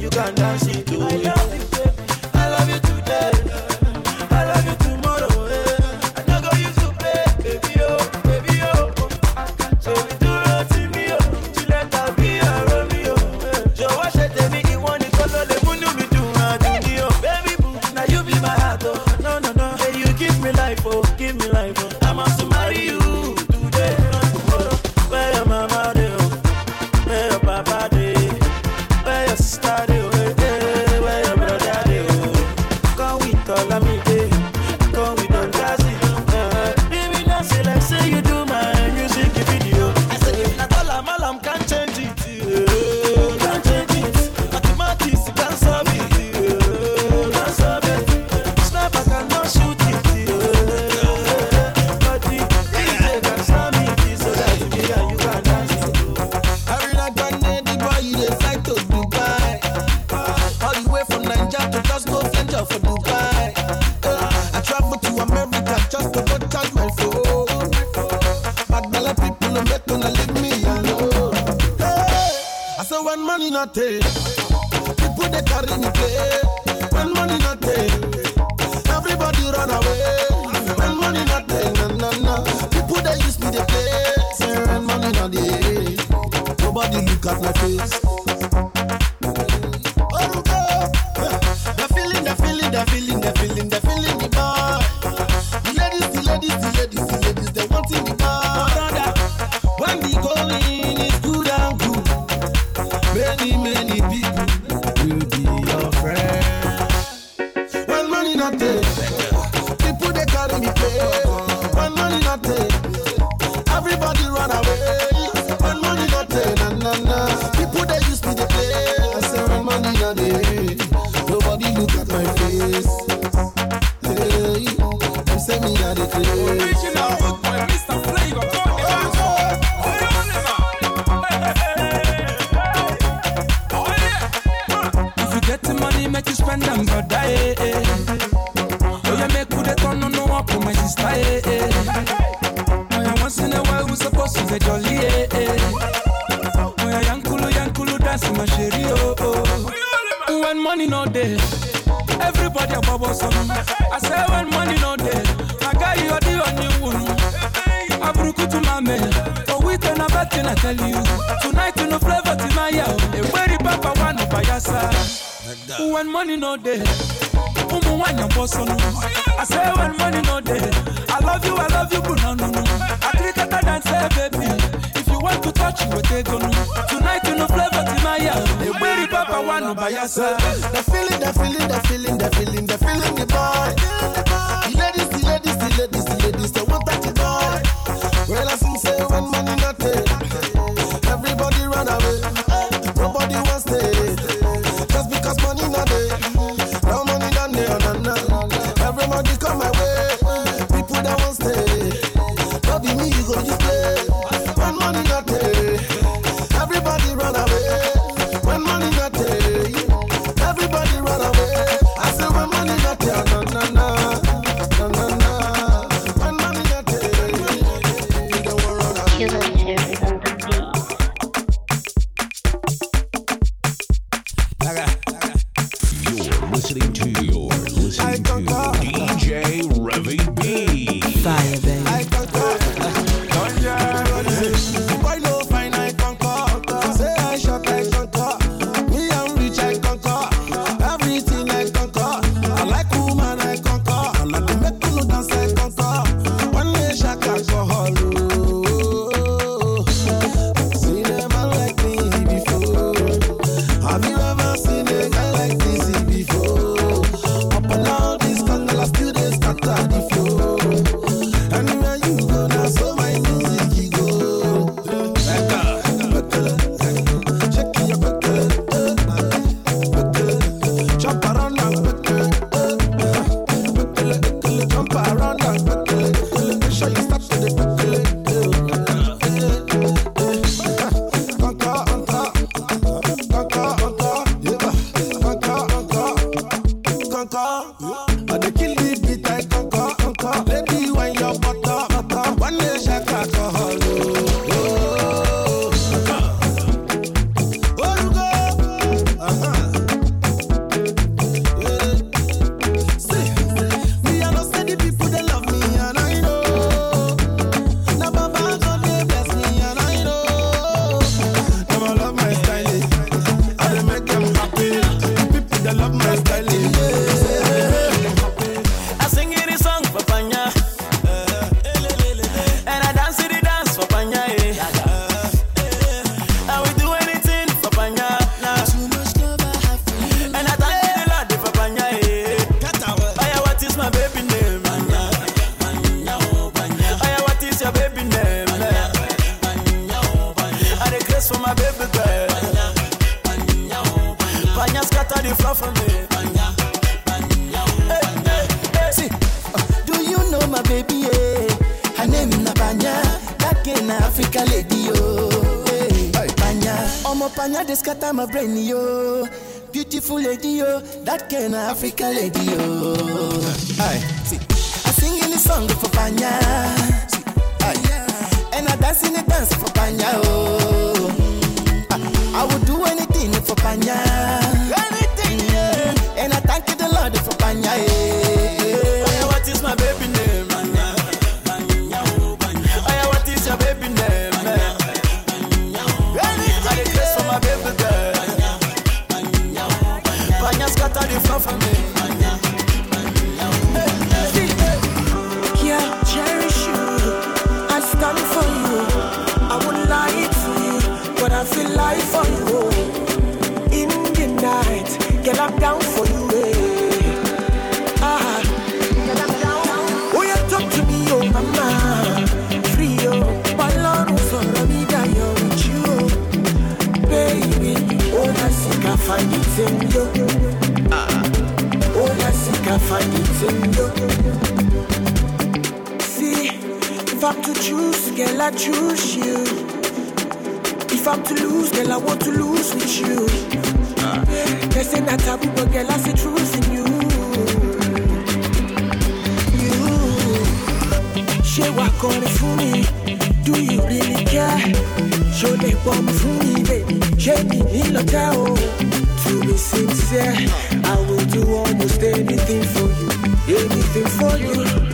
You can dance it. when money no day. Umu when your boss on I say when money no day. I love you, I love you, but no, no, no. I click at and say, baby, if you want to touch, you will take on. Tonight you no flavor to my yeah. The baby papa want no buy yourself. The feeling, the feeling, the feeling, the feeling, the feeling, the boy. The ladies listening to, your, listening to DJ Revy B. Fire, baby. Oh, the floor for me. Hey, hey, hey. See, uh, do you know my baby? Yeah? Her name na Banya, that na Africa lady yo. Hey, Banya, omo Banya dey scatter my brain yo. Beautiful lady yo, that girl na Africa lady yo. Aye, see, I sing in the song for Banya. See, aye, and I dance in the dance for Banya oh. I, I would do anything for Banya. I feel like for you. In the night, get up down for you. eh. Ah, get up down. Oh, you talk to me, oh mama. Free, oh. Balance for me, that you're with you. oh. Baby, oh, think I find it in you. Ah, oh, think I find it in you. See, if I'm to choose, girl, I choose you. If I'm to lose, girl, I want to lose with you. They say not taboo, but girl, I see truth in you. You, she walk on it for me. Do you really care? Show they bomb for me, baby. She me in the town. To be sincere, I will do almost anything for you. Anything for you.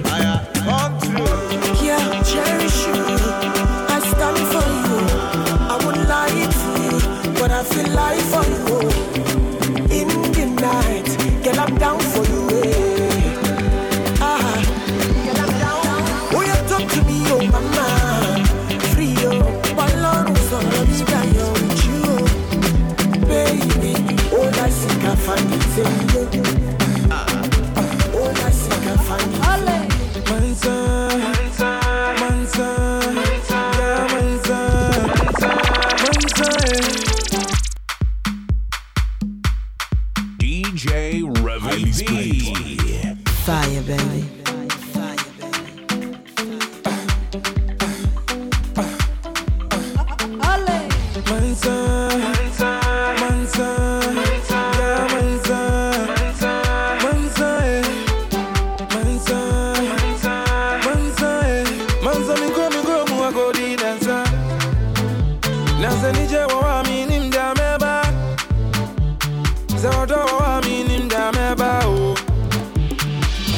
Wa mi ni mda meba o.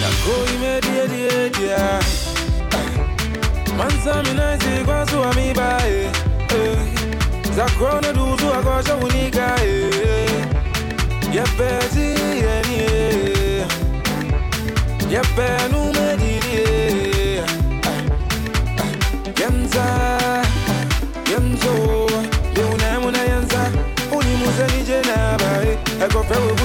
Na ko ime die die dia. Mansa mi na si kwa su wa mi ba eh. eh. Za krona du zu akosha unika. Yepezi yeni eh.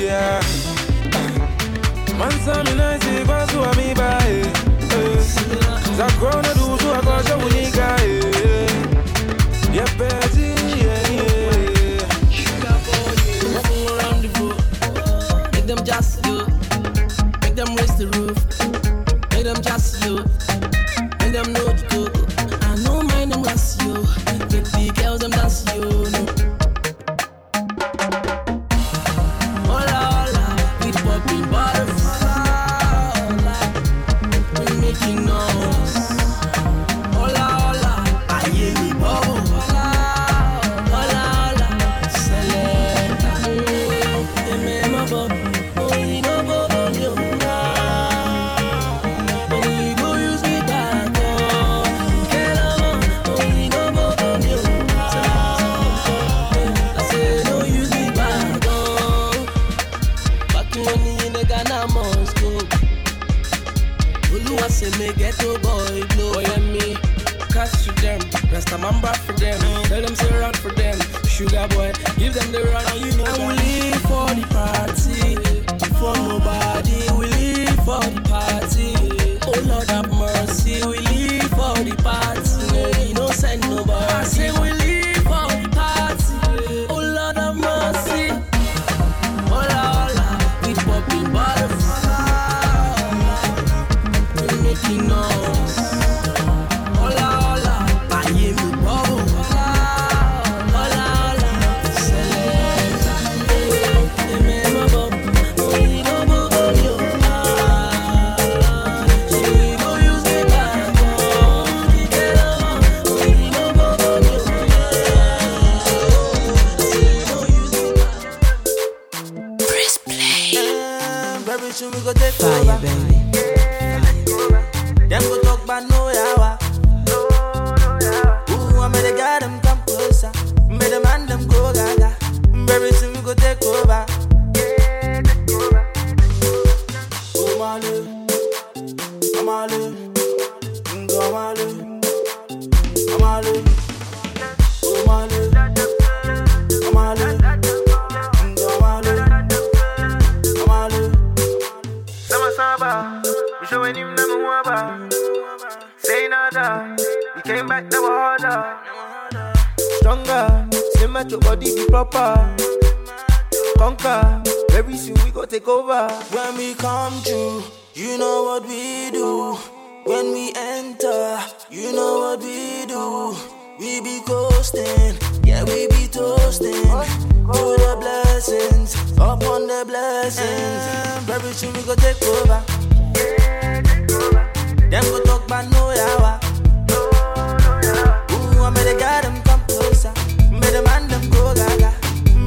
dia Mansa mina isi kwa suwa mi bae eh. Zakrona duzu akosha unika conquer. Very soon we go take over. When we come through, you know what we do. When we enter, you know what we do. We be coasting, yeah, we be toasting. To the blessings, upon the blessings. Very soon we go take over. Them go talk about no yawa. Ooh, I made a guy them come closer. Made a man them go gaga.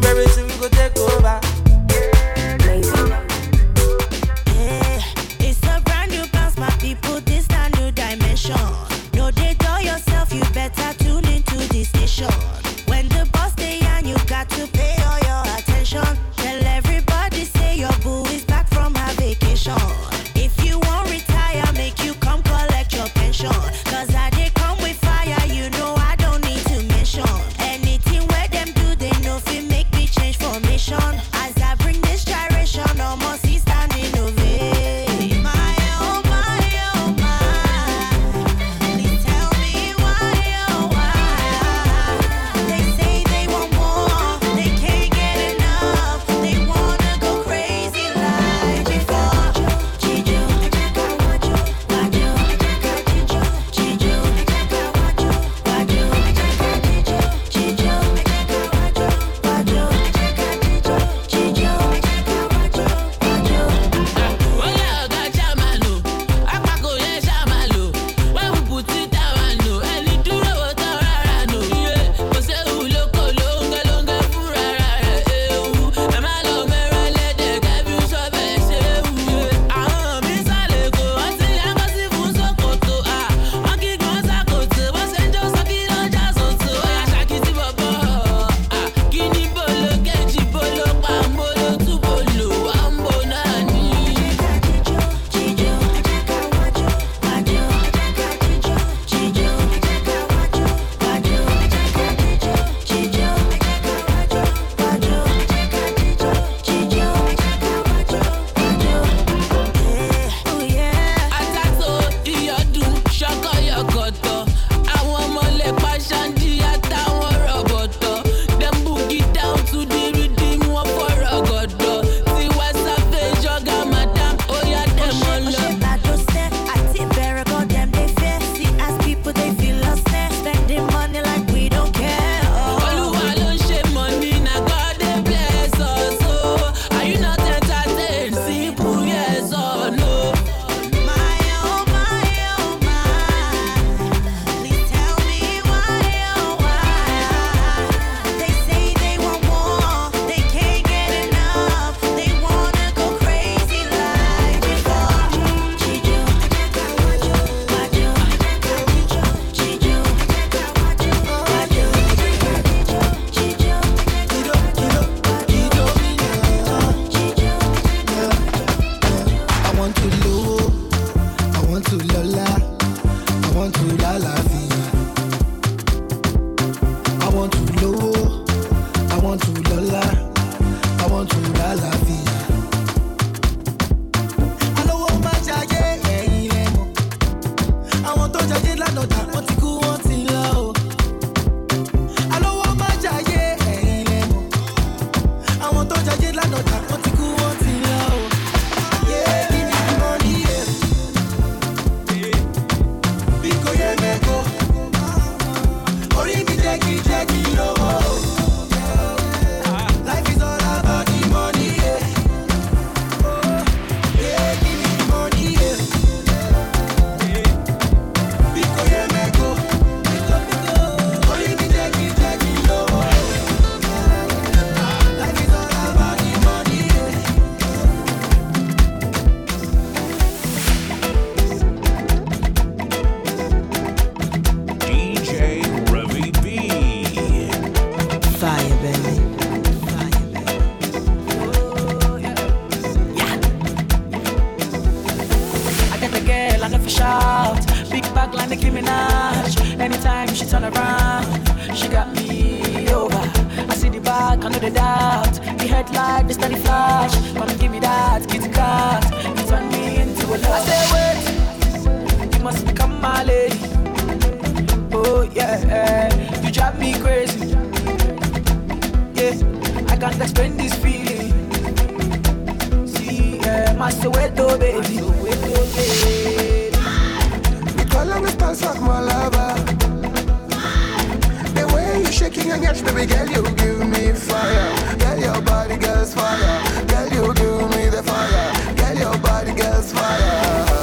Very soon go take over. Oh yeah, you drive me crazy. Yeah, I can't explain this feeling. See, yeah, my Soweto baby. Soweto baby. Mi cola me pasa como lava. The way you shaking your yash, baby girl, you give me fire. Girl, your body, girl's fire. Girl, you give me the fire. Girl, your body, girl's fire.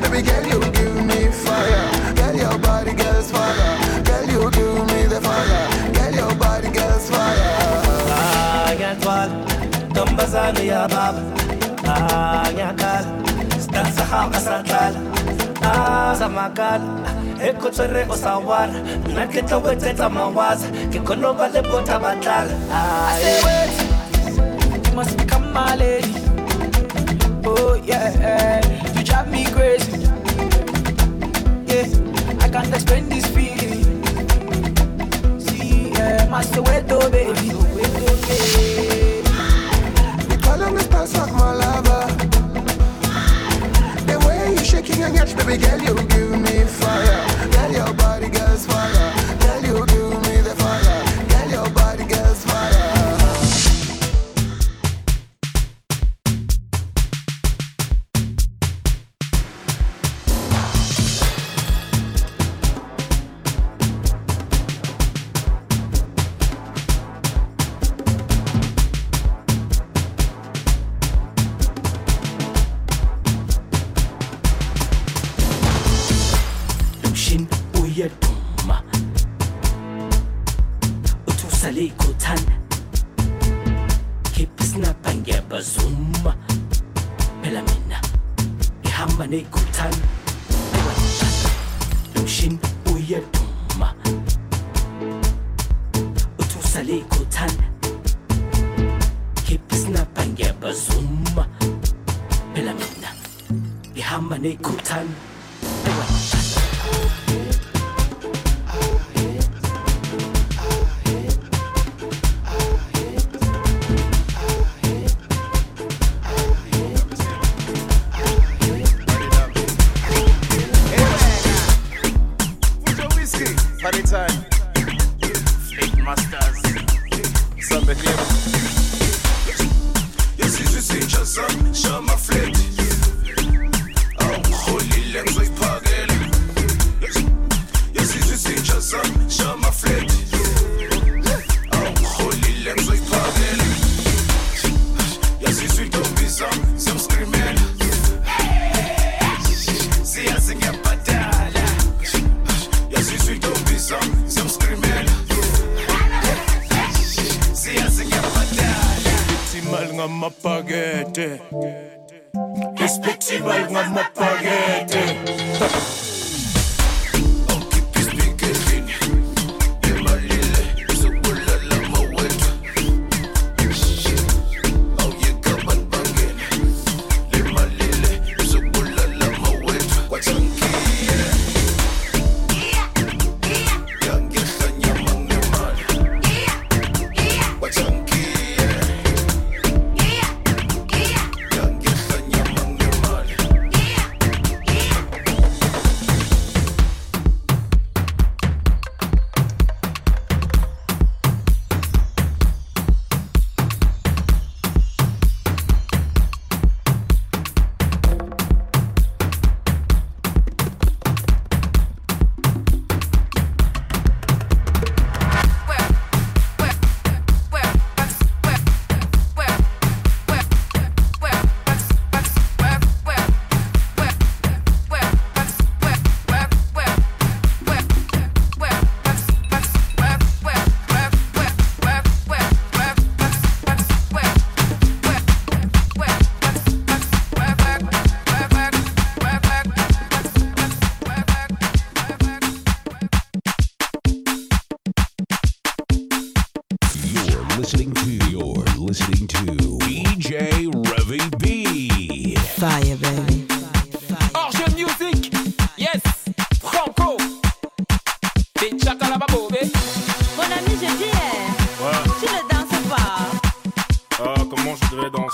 Baby girl, you give me fire. Girl, your body, girl's fire. Girl, you give me the fire. Girl, your body, girl's fire. Ah, ngiyatwala ntombazane yababa ah ngiyakhala sidansa hamba satlala ah samakala ekhotswere o sawara nna ke tlo wetsetsa mawaza ke kgone ba le botha batlala you must become my lady. Oh yeah, you drive me. Can't explain this feeling. See, yeah, my Soweto baby. Cola me pasa como lava. The way you shaking your yash, baby girl, you give me fire. Girl, your body, girl's fire. سليكوتان Kipsna pangeba zoom Pelamina. Ihamane kutan. Iwatan Lushin uyeduma Utusale kutan. Kipsna pangeba zoom Pelamina. Ihamane kutan. Iwatan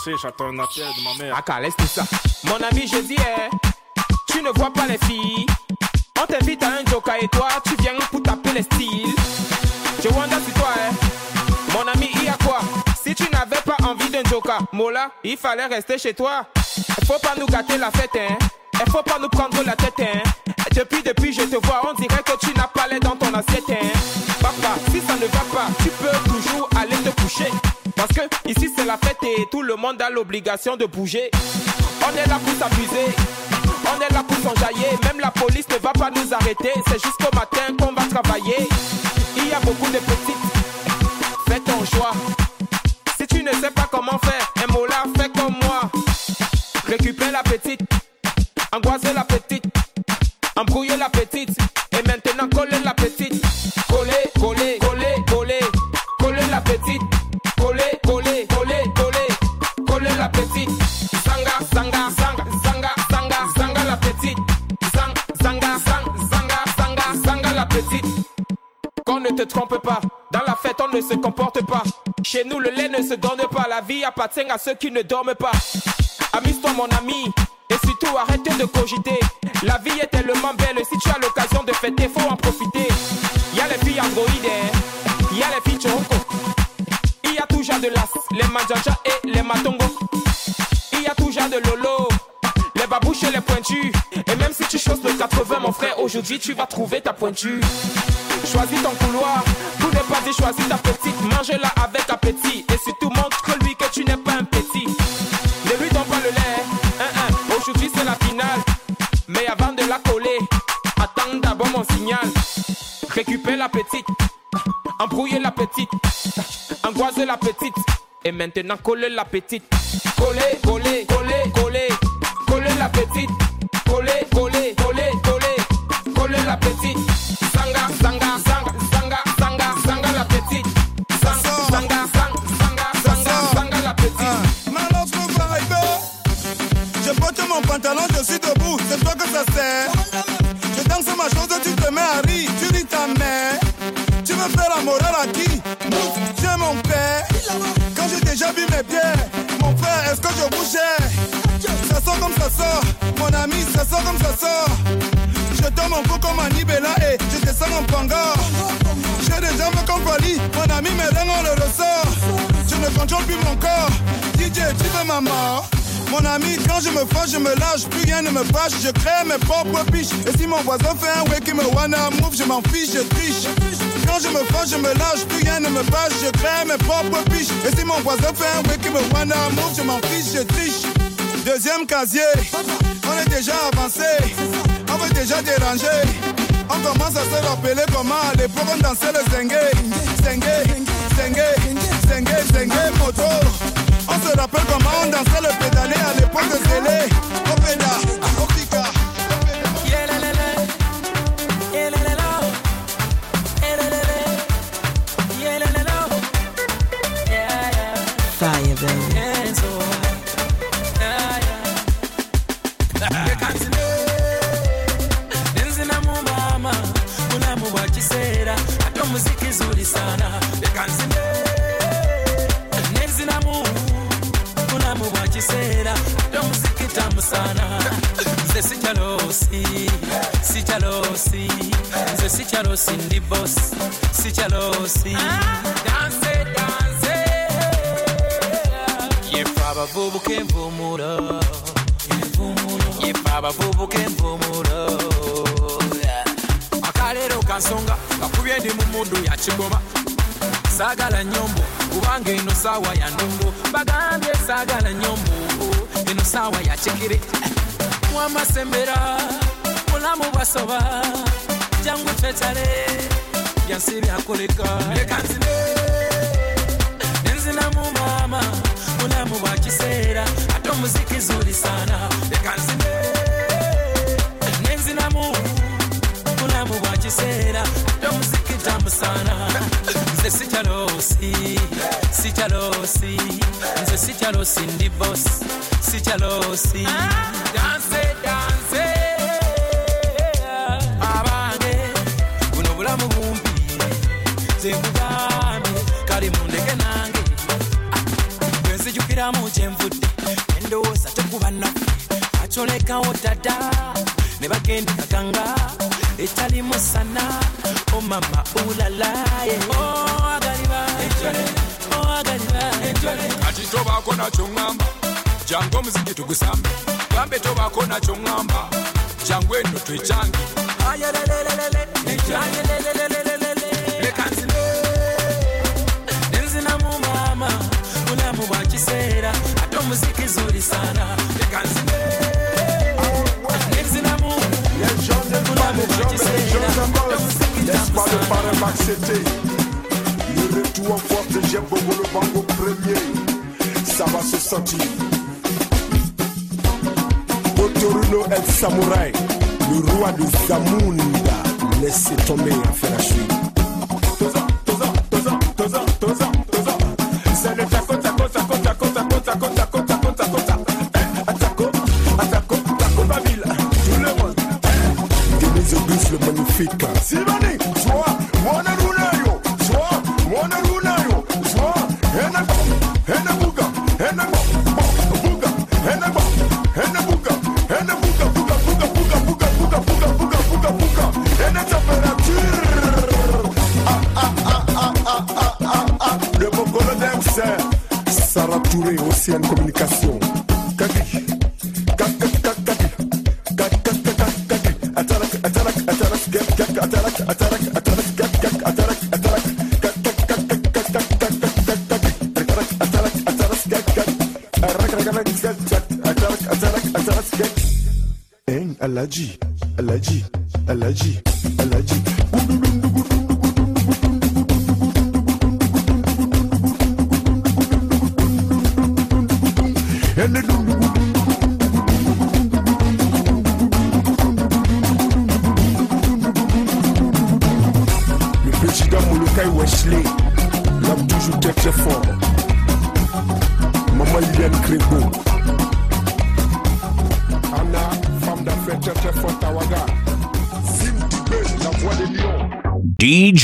J'attends un appel de ma mère. Aka, laisse tout ça. Mon ami, je dis, eh, tu ne vois pas les filles. On t'invite à un joker et toi, tu viens pour taper les styles. Je wonder sur toi, eh. Mon ami, il y a quoi? Si tu n'avais pas envie d'un joker, Mola, il fallait rester chez toi. Faut pas nous gâter la fête, hein. Faut pas nous prendre la tête, hein. Depuis, depuis, je te vois, on dirait que tu n'as pas l'air dans ton assiette, hein. Ici c'est la fête et tout le monde a l'obligation de bouger. On est là pour s'amuser, on est là pour s'enjailler. Même la police ne va pas nous arrêter, c'est jusqu'au matin qu'on va travailler. Il y a beaucoup de petites, fais ton choix. Si tu ne sais pas comment faire, un mot là, fais comme moi. Récupère la petite, angoisser la petite, la vie appartient à ceux qui ne dorment pas. Amuse-toi mon ami, et surtout arrête de cogiter. La vie est tellement belle, si tu as l'occasion de fêter, faut en profiter. Y a les filles androïdes, y a les filles choco. Il y a toujours de l'as, les manjaja et les matongo. Il y a toujours de lolo, les babouches et les pointus. Et même si tu choses le 80, mon frère, aujourd'hui tu vas trouver ta pointure. Choisis ton couloir, tout n'est pas choisis ta petite. Mange-la avec embrouiller la petite, angoiser la petite. Et maintenant coller la petite. Coller, coller, coller, coller, coller la petite. Veux faire la morale à qui es mon père. Quand j'ai déjà vu mes pieds, mon frère, est-ce que je bougeais Ça sort comme ça sort, mon ami, ça sort comme ça sort. Je tombe un peu comme Anibela et je descends en panga. J'ai des jambes comme Wally, mon ami, mes reins on le ressort. Je ne contrôle plus mon corps. DJ, tu veux ma mort? Mon ami, quand je me fâche, je me lâche, plus rien ne me fâche, je crée mes propres piches. Et si mon voisin fait un way qui me wanna move, je m'en fiche, je triche. Quand je me fâche, je me lâche, plus rien ne me fâche, je crée mes propres piches. Et si mon voisin fait un way qui me wanna move, je m'en fiche, je triche. Deuxième casier, on est déjà avancé, on veut déjà déranger. On commence à se rappeler comment à l'époque on dansait le zengue, zengue, zengue, zengue, zengue, moto. On se rappelle comment on dansait le pédalé à l'époque de Zélé. Opéda, Opika. Fire, sana. Nze sikyalosi sikyalosi nze sikyalosi ndi bos sikyalosi danse danse yefe abavubuka envumulo yefe abavubuka envumulo akaleero kansonga kakubye ndi mu mundu yakigoma saagala nyombo kubanga eno saawa ya ndongo bagambye saagala nyombo eno saawa ya kigere mwamasembera mulamu bwasoba jangu twetale byansi byakoleka leka nzine nenzinamu maama mulamu bwa kiseera ate omuziki zuli sana. Leka nzine nenzinamu mulamu bwa kiseera ate omuziki tamu sana nze sikyalosi sikyalosi nze sikyalosi ndi bosi sikyalosi danse danse. Abange buno obulamu bumpi. Nze nkugambe kale mundeke nange. Bwe nzijukiramu kyenvudde endowooza tekuba nnaku akyolekawo dada ne bagenda kakanga etalimu sana o mama ulalaye agaliba agaliba kati tobaako nakyo ŋŋamba jangu omuziki tugusambe gambe tobaako nakyo ŋŋamba jangu eno twekyange leka nzine nenzinamu mama bulamu bwa kiseera ate omuziki zuli sana leka nzine nenzinamu bulamu bwa kiseera Le retour en force de Jeff Bobo, le bango premier. Ça va se sentir. Otoruno El Samouraï, le roi de Zamunda. Laissez tomber, à suivre. Toza, toza, toza, toza. C'est le Alaji, Alaji, Alaji.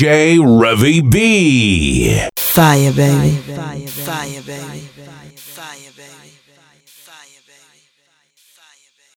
DJ Revy B. Fire, baby. Fire, baby. Fire, baby. Fire, baby. Fire, baby.